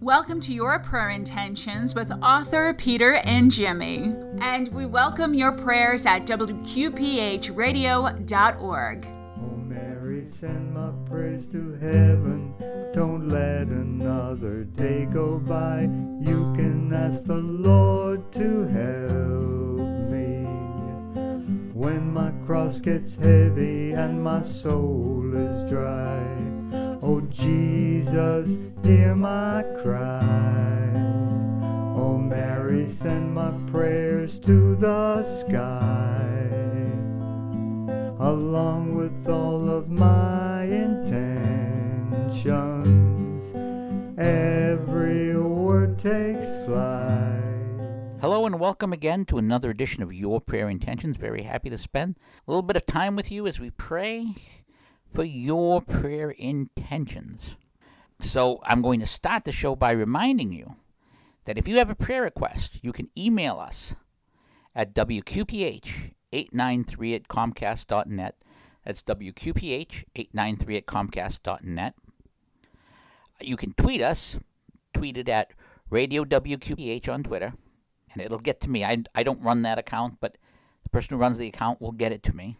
Welcome to Your Prayer Intentions with author Peter and Jimmy. And we welcome your prayers at WQPHradio.org. Oh, Mary, send my prayers to heaven. Don't let another day go by. You can ask the Lord to help me. When my cross gets heavy and my soul is dry. Oh, Jesus, hear my cry. Oh, Mary, send my prayers to the sky along with all of my intentions. Every word takes flight. Hello and welcome again to another edition of Your Prayer Intentions. Very happy to spend a little bit of time with you as we pray for your prayer intentions. So, I'm going to start the show by reminding you that if you have a prayer request, you can email us at WQPH893 at Comcast.net. That's WQPH893 at Comcast.net. You can tweet us, tweet it at Radio WQPH on Twitter, and it'll get to me. I, I don't run that account, but the person who runs the account will get it to me.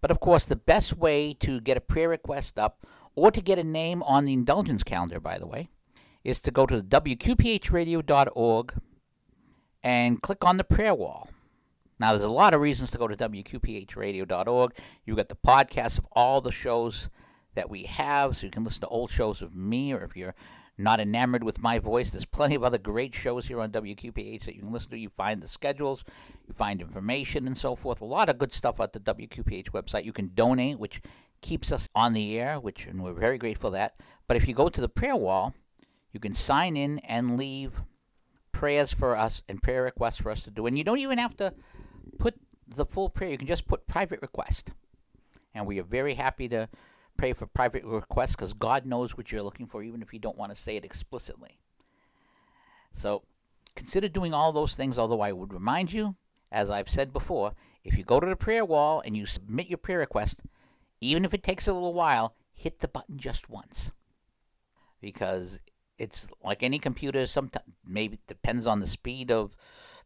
But of course, the best way to get a prayer request up, or to get a name on the indulgence calendar, by the way, is to go to WQPHradio.org and click on the prayer wall. Now, there's a lot of reasons to go to WQPHradio.org. You've got the podcasts of all the shows that we have, so you can listen to old shows of me, or if you're not enamored with my voice, there's plenty of other great shows here on WQPH that you can listen to. You find the schedules, you find information, and so forth. A lot of good stuff at the WQPH website. You can donate, which keeps us on the air, which and we're very grateful for that. But if you go to the prayer wall, you can sign in and leave prayers for us and prayer requests for us to do. And you don't even have to put the full prayer. You can just put private request. And we are very happy to pray for private requests because God knows what you're looking for, even if you don't want to say it explicitly. So consider doing all those things, although I would remind you, as I've said before, if you go to the prayer wall and you submit your prayer request, even if it takes a little while, hit the button just once. Because it's like any computer, sometimes maybe it depends on the speed of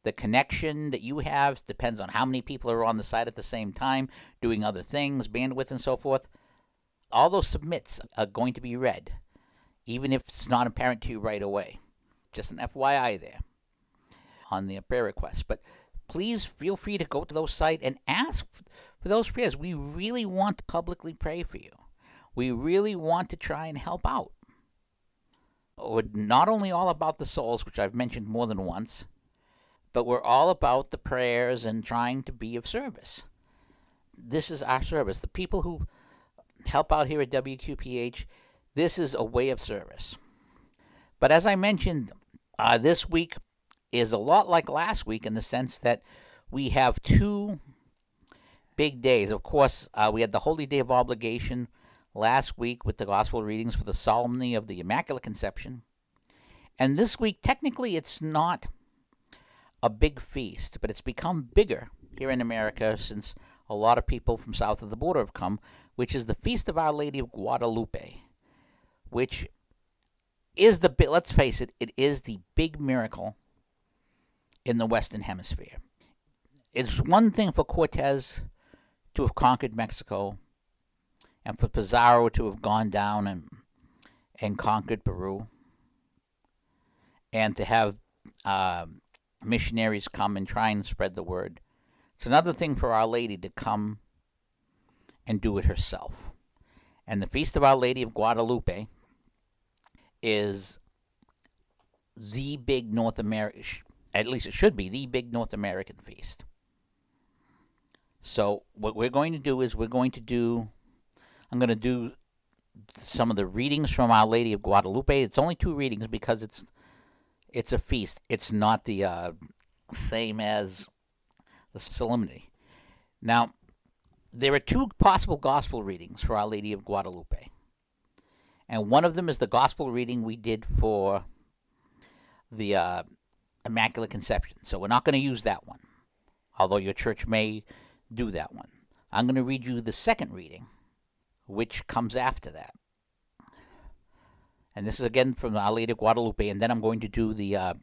the connection that you have, depends on how many people are on the site at the same time, doing other things, bandwidth, and so forth. All those submits are going to be read, even if it's not apparent to you right away. Just an FYI there on the prayer request. But please feel free to go to those sites and ask for those prayers. We really want to publicly pray for you. We really want to try and help out. We're not only all about the souls, which I've mentioned more than once, but we're all about the prayers and trying to be of service. This is our service. The people who help out here at WQPH, this is a way of service. But as I mentioned, uh, this week is a lot like last week in the sense that we have two big days. Of course, uh, we had the Holy Day of Obligation last week with the Gospel readings for the Solemnity of the Immaculate Conception. And this week, technically, it's not a big feast, but it's become bigger here in America since a lot of people from south of the border have come, which is the Feast of Our Lady of Guadalupe, which is the let's face it, it is the big miracle in the Western Hemisphere. It's one thing for Cortez to have conquered Mexico, and for Pizarro to have gone down and and conquered Peru, and to have uh, missionaries come and try and spread the word. It's another thing for Our Lady to come and do it herself. And the Feast of Our Lady of Guadalupe is the big North American, at least it should be the big North American feast. So what we're going to do is we're going to do, I'm going to do some of the readings from Our Lady of Guadalupe. It's only two readings because it's it's a feast. It's not the uh, same as the solemnity. Now, there are two possible gospel readings for Our Lady of Guadalupe. And one of them is the gospel reading we did for the uh, Immaculate Conception. So we're not going to use that one, although your church may do that one. I'm going to read you the second reading, which comes after that. And this is again from Our Lady of Guadalupe, and then I'm going to do the uh,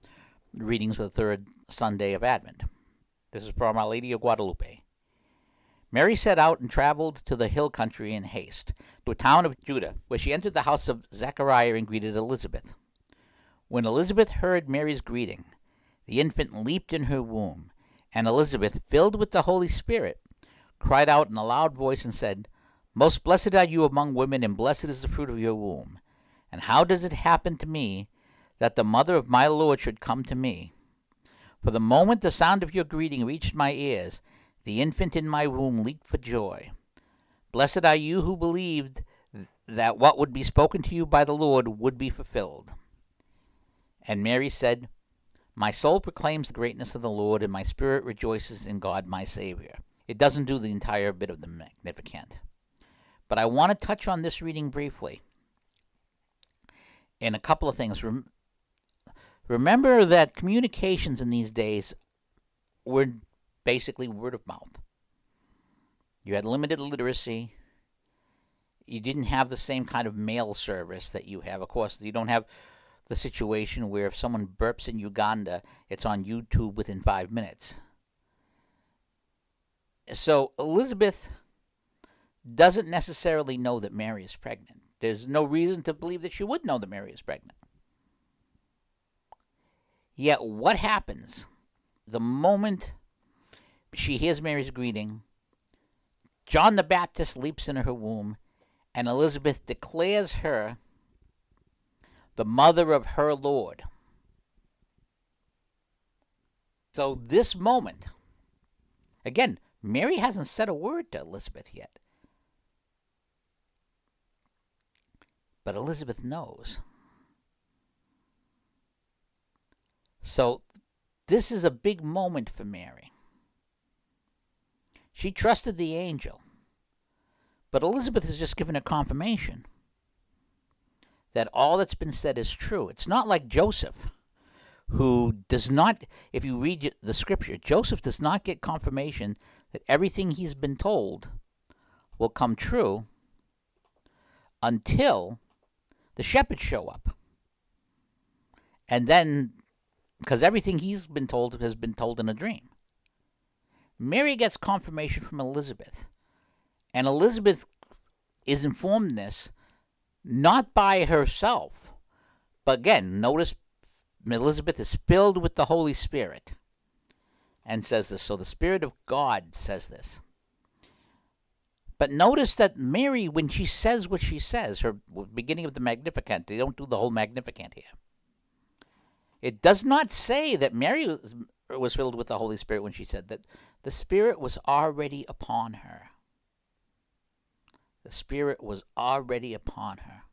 readings for the third Sunday of Advent. This is from Our Lady of Guadalupe. Mary set out and traveled to the hill country in haste, to a town of Judah, where she entered the house of Zechariah and greeted Elizabeth. When Elizabeth heard Mary's greeting, the infant leaped in her womb, and Elizabeth, filled with the Holy Spirit, cried out in a loud voice and said, Most blessed are you among women, and blessed is the fruit of your womb. And how does it happen to me that the mother of my Lord should come to me? For the moment the sound of your greeting reached my ears, the infant in my womb leaped for joy. Blessed are you who believed that what would be spoken to you by the Lord would be fulfilled. And Mary said, My soul proclaims the greatness of the Lord, and my spirit rejoices in God my Savior. It doesn't do the entire bit of the Magnificat. But I want to touch on this reading briefly in a couple of things. Rem- remember that communications in these days were basically word of mouth. You had limited literacy. You didn't have the same kind of mail service that you have. Of course, you don't have the situation where if someone burps in Uganda, it's on YouTube within five minutes. So Elizabeth doesn't necessarily know that Mary is pregnant. There's no reason to believe that she would know that Mary is pregnant. Yet, what happens the moment she hears Mary's greeting? John the Baptist leaps into her womb, and Elizabeth declares her the mother of her Lord. So, this moment, again, Mary hasn't said a word to Elizabeth yet. But Elizabeth knows. So this is a big moment for Mary. She trusted the angel. But Elizabeth has just given a confirmation that all that's been said is true. It's not like Joseph, who does not, if you read the scripture, Joseph does not get confirmation that everything he's been told will come true until the shepherds show up. And then, because everything he's been told has been told in a dream. Mary gets confirmation from Elizabeth. And Elizabeth is informed this not by herself, but again, notice Elizabeth is filled with the Holy Spirit and says this. So the Spirit of God says this. But notice that Mary, when she says what she says, her beginning of the Magnificat, they don't do the whole Magnificat here. It does not say that Mary was filled with the Holy Spirit when she said that the Spirit was already upon her. The Spirit was already upon her.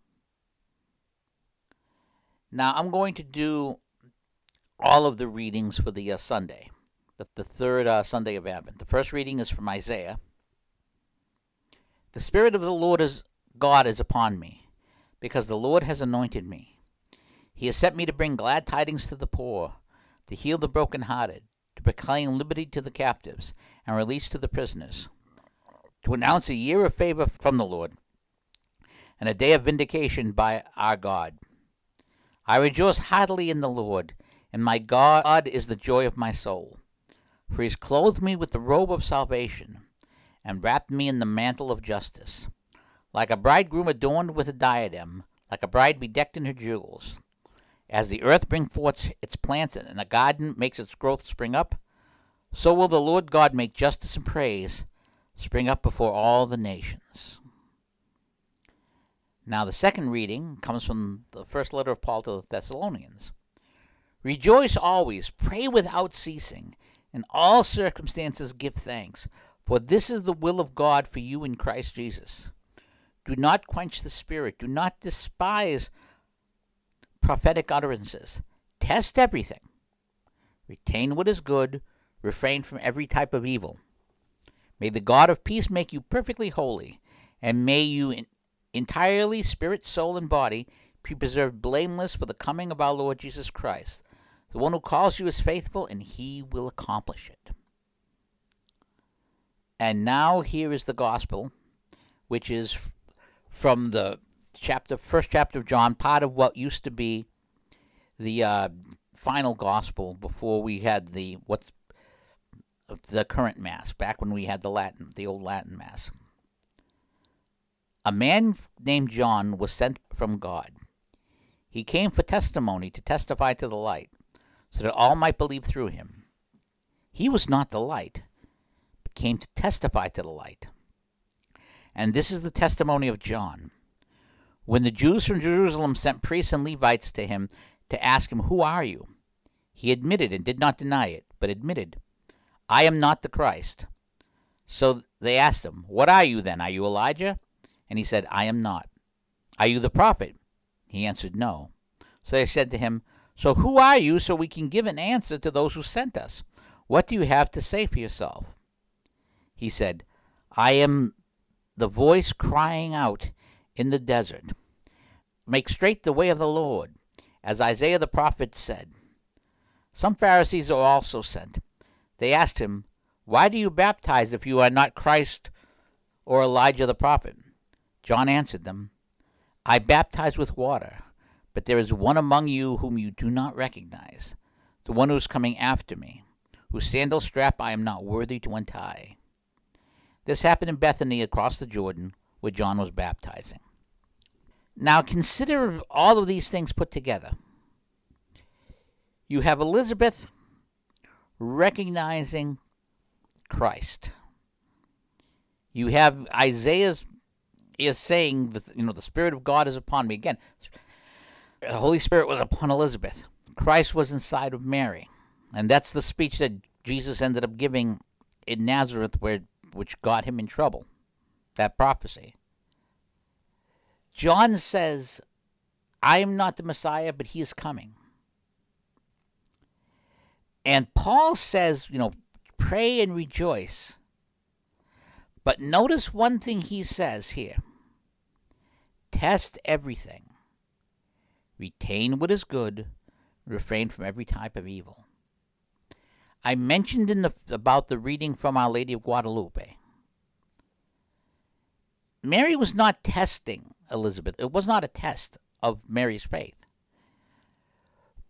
Now, I'm going to do all of the readings for the uh, Sunday, the, the third uh, Sunday of Advent. The first reading is from Isaiah the Spirit of the Lord is God is upon me, because the Lord has anointed me. He has sent me to bring glad tidings to the poor, to heal the brokenhearted, to proclaim liberty to the captives, and release to the prisoners, to announce a year of favor from the Lord, and a day of vindication by our God. I rejoice heartily in the Lord, and my God is the joy of my soul. For he has clothed me with the robe of salvation and wrapped me in the mantle of justice. Like a bridegroom adorned with a diadem, like a bride bedecked in her jewels. As the earth brings forth its plants and a garden makes its growth spring up, so will the Lord God make justice and praise spring up before all the nations. Now, the second reading comes from the first letter of Paul to the Thessalonians. Rejoice always, pray without ceasing, in all circumstances give thanks for this is the will of God for you in Christ Jesus. Do not quench the Spirit. Do not despise prophetic utterances. Test everything. Retain what is good. Refrain from every type of evil. May the God of peace make you perfectly holy, and may you in- entirely, spirit, soul, and body, be preserved blameless for the coming of our Lord Jesus Christ. The one who calls you is faithful, and he will accomplish it. And now here is the gospel, which is from the chapter, first chapter of John, part of what used to be the uh, final gospel before we had the what's the current mass. Back when we had the Latin, the old Latin mass. A man named John was sent from God. He came for testimony to testify to the light, so that all might believe through him. He was not the light, but came to testify to the light. And this is the testimony of John. When the Jews from Jerusalem sent priests and Levites to him to ask him, Who are you? He admitted and did not deny it, but admitted, I am not the Christ. So they asked him, What are you then? Are you Elijah? And he said, I am not. Are you the prophet? He answered, No. So they said to him, So who are you, so we can give an answer to those who sent us? What do you have to say for yourself? He said, I am the voice crying out in the desert, Make straight the way of the Lord, as Isaiah the prophet said. Some Pharisees are also sent. They asked him, Why do you baptize if you are not Christ or Elijah the prophet? John answered them, I baptize with water, but there is one among you whom you do not recognize, the one who is coming after me, whose sandal strap I am not worthy to untie. This happened in Bethany across the Jordan, where John was baptizing. Now consider all of these things put together. You have Elizabeth recognizing Christ. You have Isaiah's is saying that you know the Spirit of God is upon me. Again, the Holy Spirit was upon Elizabeth. Christ was inside of Mary, and that's the speech that Jesus ended up giving in Nazareth, where which got him in trouble. That prophecy. John says, "I am not the Messiah, but He is coming." And Paul says, you know, pray and rejoice. But notice one thing he says here test everything, retain what is good, refrain from every type of evil. I mentioned in the about the reading from Our Lady of Guadalupe. Mary was not testing Elizabeth. It was not a test of Mary's faith.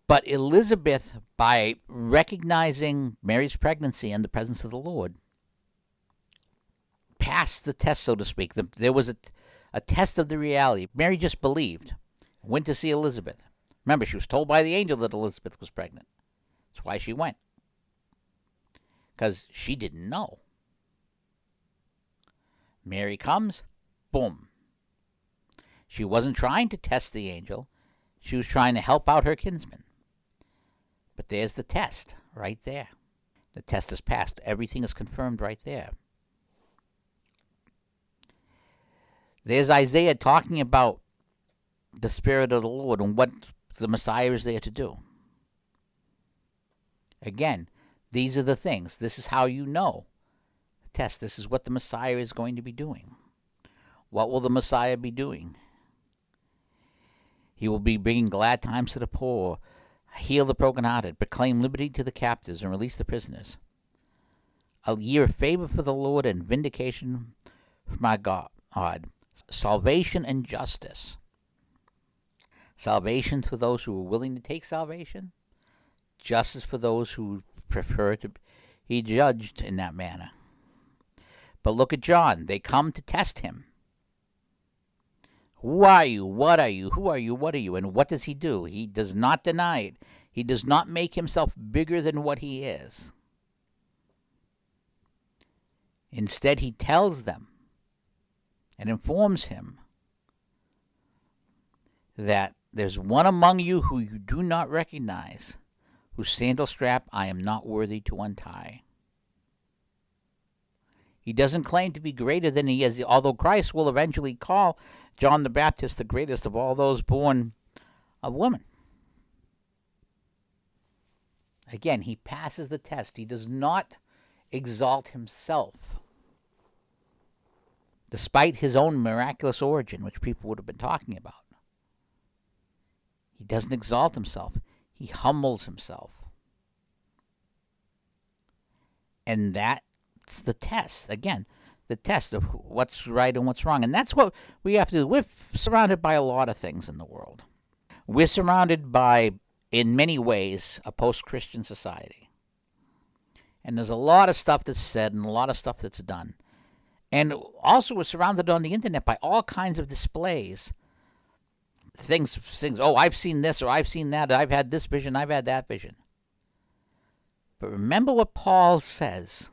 But Elizabeth, by recognizing Mary's pregnancy and the presence of the Lord, passed the test, so to speak. The, there was a, a test of the reality. Mary just believed, went to see Elizabeth. Remember, she was told by the angel that Elizabeth was pregnant. That's why she went. Because she didn't know. Mary comes, boom. She wasn't trying to test the angel, she was trying to help out her kinsman. But there's the test right there. The test is passed. Everything is confirmed right there. There's Isaiah talking about the Spirit of the Lord and what the Messiah is there to do. Again, these are the things. This is how you know. Test. This is what the Messiah is going to be doing. What will the Messiah be doing? He will be bringing glad times to the poor, heal the brokenhearted, proclaim liberty to the captives, and release the prisoners. A year of favor for the Lord and vindication from our God. Salvation and justice. Salvation for those who are willing to take salvation, justice for those who prefer to be judged in that manner. But look at John. They come to test him. Who are you? What are you? Who are you? What are you? And what does he do? He does not deny it. He does not make himself bigger than what he is. Instead, he tells them and informs him that there's one among you who you do not recognize, whose sandal strap I am not worthy to untie. He doesn't claim to be greater than he is, although Christ will eventually call John the Baptist the greatest of all those born of woman. Again, he passes the test. He does not exalt himself, despite his own miraculous origin, which people would have been talking about. He doesn't exalt himself, he humbles himself. And that's the test. Again, the test of what's right and what's wrong. And that's what we have to do. We're surrounded by a lot of things in the world. We're surrounded by, in many ways, a post Christian society. And there's a lot of stuff that's said and a lot of stuff that's done. And also, we're surrounded on the internet by all kinds of displays. Things, things. Oh, I've seen this, or I've seen that. I've had this vision. I've had that vision. But remember what Paul says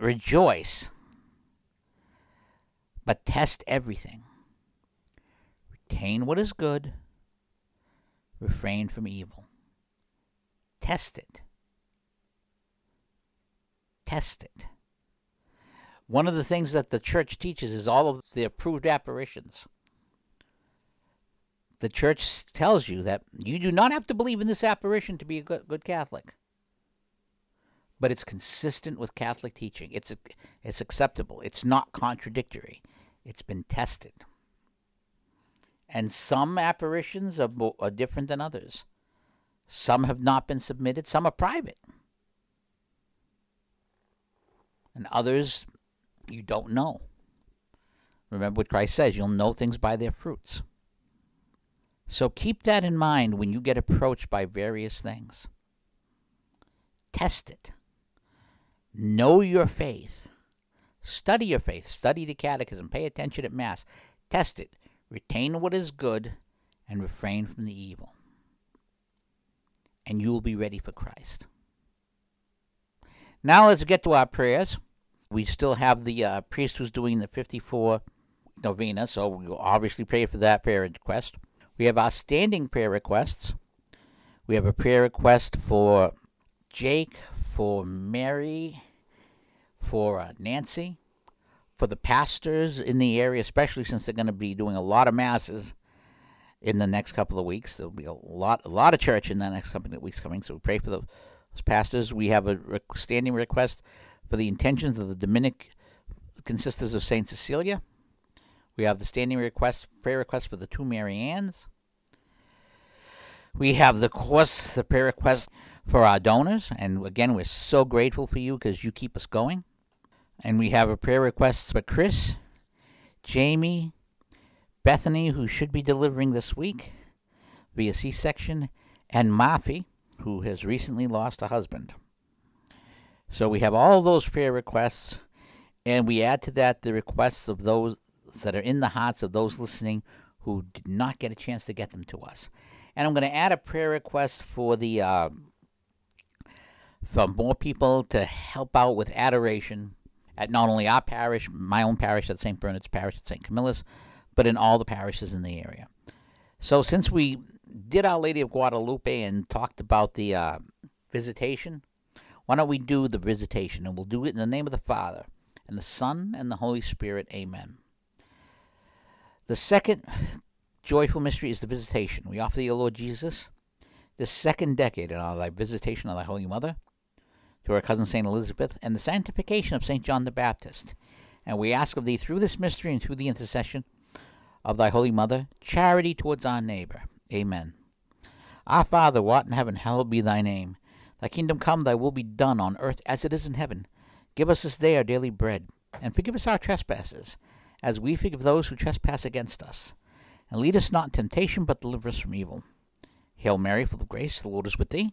rejoice, but test everything. Retain what is good, refrain from evil. Test it. Test it. One of the things that the church teaches is all of the approved apparitions. The church tells you that you do not have to believe in this apparition to be a good, good Catholic but it's consistent with Catholic teaching. It's it's acceptable. It's not contradictory. It's been tested. And some apparitions are, are different than others. Some have not been submitted. Some are private. And others you don't know. Remember what Christ says you'll know things by their fruits. So keep that in mind when you get approached by various things. Test it. Know your faith. Study your faith. Study the catechism. Pay attention at Mass. Test it. Retain what is good and refrain from the evil. And you will be ready for Christ. Now let's get to our prayers. We still have the uh, priest who's doing the 54 novena, so we'll obviously pray for that prayer request. We have our standing prayer requests. We have a prayer request for Jake, for Mary, for uh, Nancy, for the pastors in the area, especially since they're going to be doing a lot of masses in the next couple of weeks. There'll be a lot, a lot of church in the next couple of weeks coming. So we pray for those pastors. We have a standing request for the intentions of the Dominican Sisters of Saint Cecilia. We have the standing request, prayer request for the two Mary Anns. We have the course, the prayer request for our donors. And again, we're so grateful for you because you keep us going. And we have a prayer request for Chris, Jamie, Bethany, who should be delivering this week via C section, and Mafi, who has recently lost a husband. So we have all those prayer requests, and we add to that the requests of those that are in the hearts of those listening who did not get a chance to get them to us. And I'm going to add a prayer request for the uh, for more people to help out with adoration at not only our parish, my own parish at St. Bernard's Parish at St. Camillus, but in all the parishes in the area. So since we did Our Lady of Guadalupe and talked about the uh, visitation, why don't we do the visitation? And we'll do it in the name of the Father, and the Son, and the Holy Spirit. Amen. The second joyful mystery is the visitation. We offer thee, O Lord Jesus, the second decade in our thy visitation of thy Holy Mother, to our cousin St. Elizabeth, and the sanctification of St. John the Baptist. And we ask of thee through this mystery and through the intercession of thy Holy Mother, charity towards our neighbor. Amen. Our Father, who art in heaven, hallowed be thy name. Thy kingdom come, thy will be done on earth as it is in heaven. Give us this day our daily bread, and forgive us our trespasses, as we forgive those who trespass against us. And lead us not in temptation, but deliver us from evil. Hail Mary, full of grace, the Lord is with thee.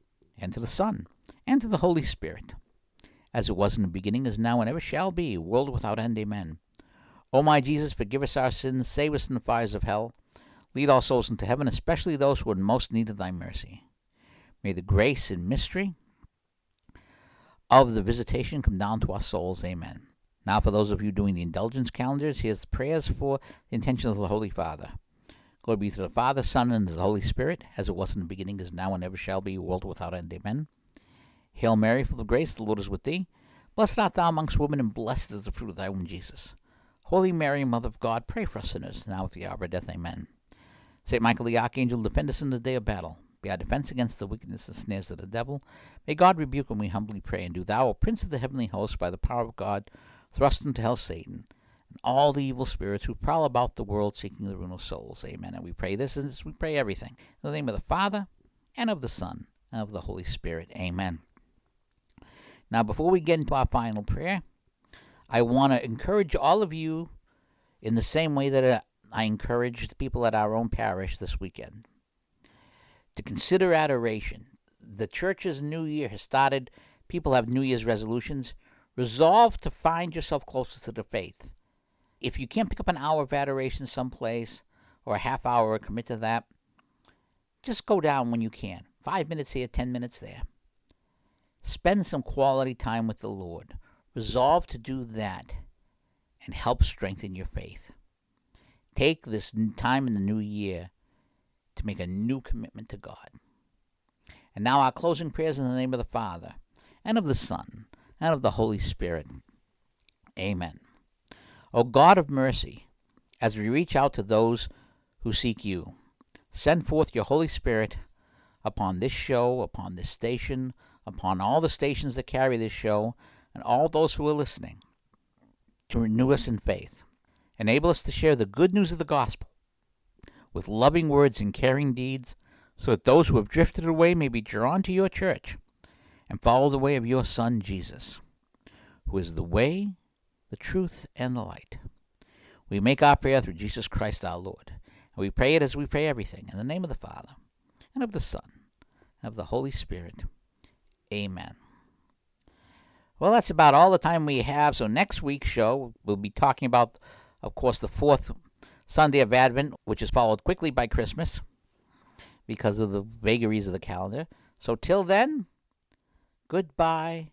and to the Son, and to the Holy Spirit, as it was in the beginning, is now, and ever shall be, world without end. Amen. O my Jesus, forgive us our sins, save us from the fires of hell, lead all souls into heaven, especially those who are in most need of thy mercy. May the grace and mystery of the visitation come down to our souls. Amen. Now, for those of you doing the indulgence calendars, here's the prayers for the intention of the Holy Father. Glory be to the Father, Son, and the Holy Spirit, as it was in the beginning, is now, and ever shall be, world without end. Amen. Hail Mary, full of grace, the Lord is with thee. Blessed art thou amongst women, and blessed is the fruit of thy womb, Jesus. Holy Mary, Mother of God, pray for us sinners, now at the hour of death. Amen. Saint Michael the Archangel, defend us in the day of battle. Be our defense against the wickedness and snares of the devil. May God rebuke him, we humbly pray. And do thou, O Prince of the heavenly host, by the power of God, thrust into hell Satan all the evil spirits who prowl about the world seeking the ruin of souls. Amen. And we pray this and this, we pray everything. In the name of the Father, and of the Son, and of the Holy Spirit. Amen. Now, before we get into our final prayer, I want to encourage all of you in the same way that uh, I encouraged the people at our own parish this weekend to consider adoration. The church's new year has started. People have New Year's resolutions. Resolve to find yourself closer to the faith. If you can't pick up an hour of adoration someplace or a half hour commit to that, just go down when you can. Five minutes here, ten minutes there. Spend some quality time with the Lord. Resolve to do that and help strengthen your faith. Take this time in the new year to make a new commitment to God. And now, our closing prayers in the name of the Father, and of the Son, and of the Holy Spirit. Amen. O God of mercy, as we reach out to those who seek you, send forth your Holy Spirit upon this show, upon this station, upon all the stations that carry this show, and all those who are listening, to renew us in faith. Enable us to share the good news of the gospel with loving words and caring deeds, so that those who have drifted away may be drawn to your church and follow the way of your Son, Jesus, who is the way, the truth, and the light. We make our prayer through Jesus Christ our Lord, and we pray it as we pray everything, in the name of the Father, and of the Son, and of the Holy Spirit. Amen. Well, that's about all the time we have. So, next week's show, we'll be talking about, of course, the fourth Sunday of Advent, which is followed quickly by Christmas because of the vagaries of the calendar. So, till then, goodbye,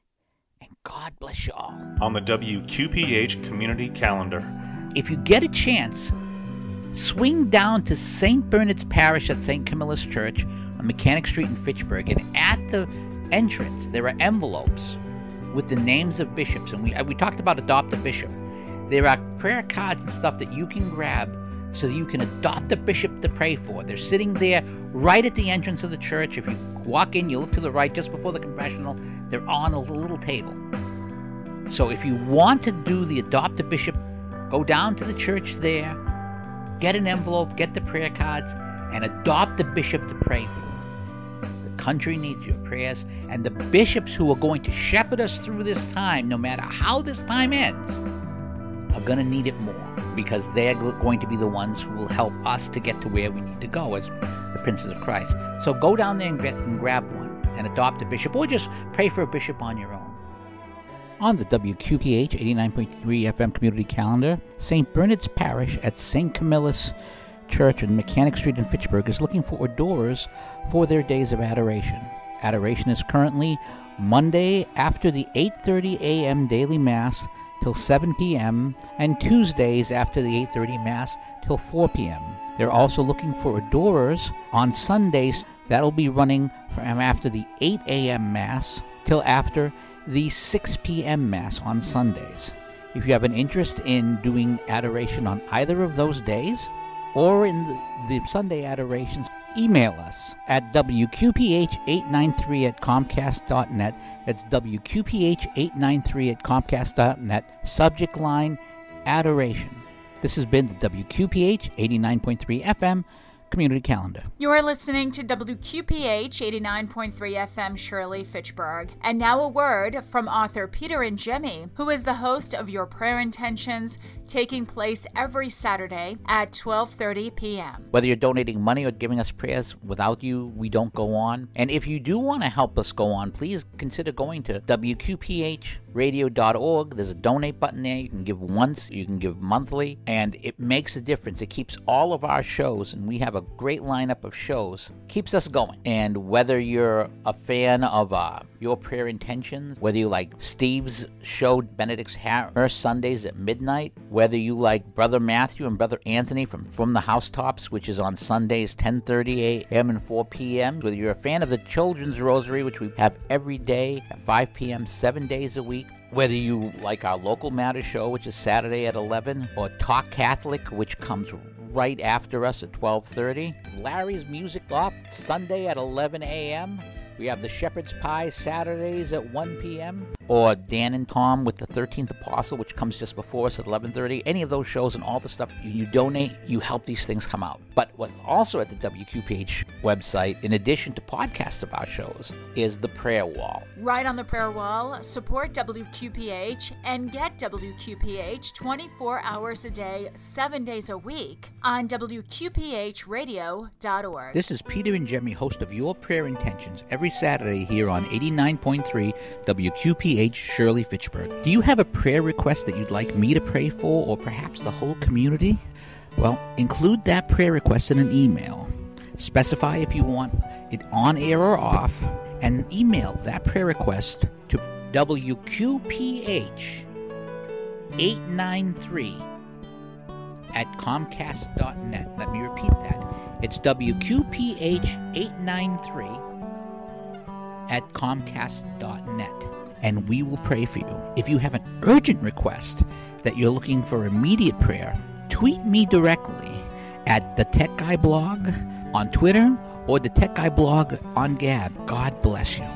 and God bless you all. On the WQPH Community Calendar. If you get a chance, swing down to St. Bernard's Parish at St. Camillus Church on Mechanic Street in Fitchburg, and at the entrance there are envelopes with the names of bishops, and we uh, we talked about adopt a bishop. There are prayer cards and stuff that you can grab so that you can adopt a bishop to pray for. They're sitting there right at the entrance of the church. If you walk in, you look to the right just before the confessional, they're on a little table. So if you want to do the adopt a bishop, go down to the church there, get an envelope, get the prayer cards, and adopt a bishop to pray for. The country needs your prayers, and the bishops who are going to shepherd us through this time, no matter how this time ends, are going to need it more because they're going to be the ones who will help us to get to where we need to go as the princes of Christ. So go down there and, get, and grab one and adopt a bishop, or just pray for a bishop on your own. On the WQPH 89.3 FM community calendar, St. Bernard's Parish at St. Camillus Church on Mechanic Street in Fitchburg is looking for adorers for their days of adoration. Adoration is currently Monday after the 8:30 a.m. daily mass till 7 p.m. and Tuesdays after the 8:30 mass till 4 p.m. They're also looking for adorers on Sundays. That'll be running from after the 8 a.m. Mass till after the 6 p.m. Mass on Sundays. If you have an interest in doing adoration on either of those days or in the, the Sunday adorations, email us at WQPH893 at Comcast.net. That's WQPH893 at Comcast.net. Subject line Adoration. This has been the WQPH 89.3 FM Community Calendar. You're listening to WQPH 89.3 FM Shirley Fitchburg. And now a word from author Peter and Jimmy, who is the host of Your Prayer Intentions taking place every Saturday at 12:30 p.m. Whether you're donating money or giving us prayers, without you, we don't go on. And if you do want to help us go on, please consider going to WQPHradio.org. There's a donate button there. You can give once, you can give monthly, and it makes a difference. It keeps all of our shows, and we have a great lineup of shows, keeps us going. And whether you're a fan of uh, Your Prayer Intentions, whether you like Steve's show, Benedict's Harris Sundays at midnight, whether you like Brother Matthew and Brother Anthony from From the Housetops, which is on Sundays 10:30 a.m. and 4 p.m. Whether you're a fan of the Children's Rosary, which we have every day at 5 p.m. 7 days a week, whether you like our local matter show, which is Saturday at 11, or Talk Catholic, which comes right after us at 12:30, Larry's Music Off Sunday at 11 a.m. We have the Shepherd's Pie Saturdays at 1 p.m. Or Dan and Tom with the 13th Apostle, which comes just before us at 11:30. Any of those shows and all the stuff you, you donate, you help these things come out. But what also at the WQPH website, in addition to podcasts of our shows, is the prayer wall. Right on the prayer wall, support WQPH and get WQPH 24 hours a day, 7 days a week on WQPHradio.org. This is Peter and Jemmy, host of Your Prayer Intentions, every Saturday here on 89.3 WQPH Shirley Fitchburg. Do you have a prayer request that you'd like me to pray for, or perhaps the whole community? Well, include that prayer request in an email. Specify if you want it on air or off, and email that prayer request to WQPH893 at Comcast.net. Let me repeat that. It's WQPH893 at Comcast.net. And we will pray for you. If you have an urgent request that you're looking for immediate prayer, tweet me directly at the Tech Guy blog on Twitter or the Tech Guy blog on Gab. God bless you.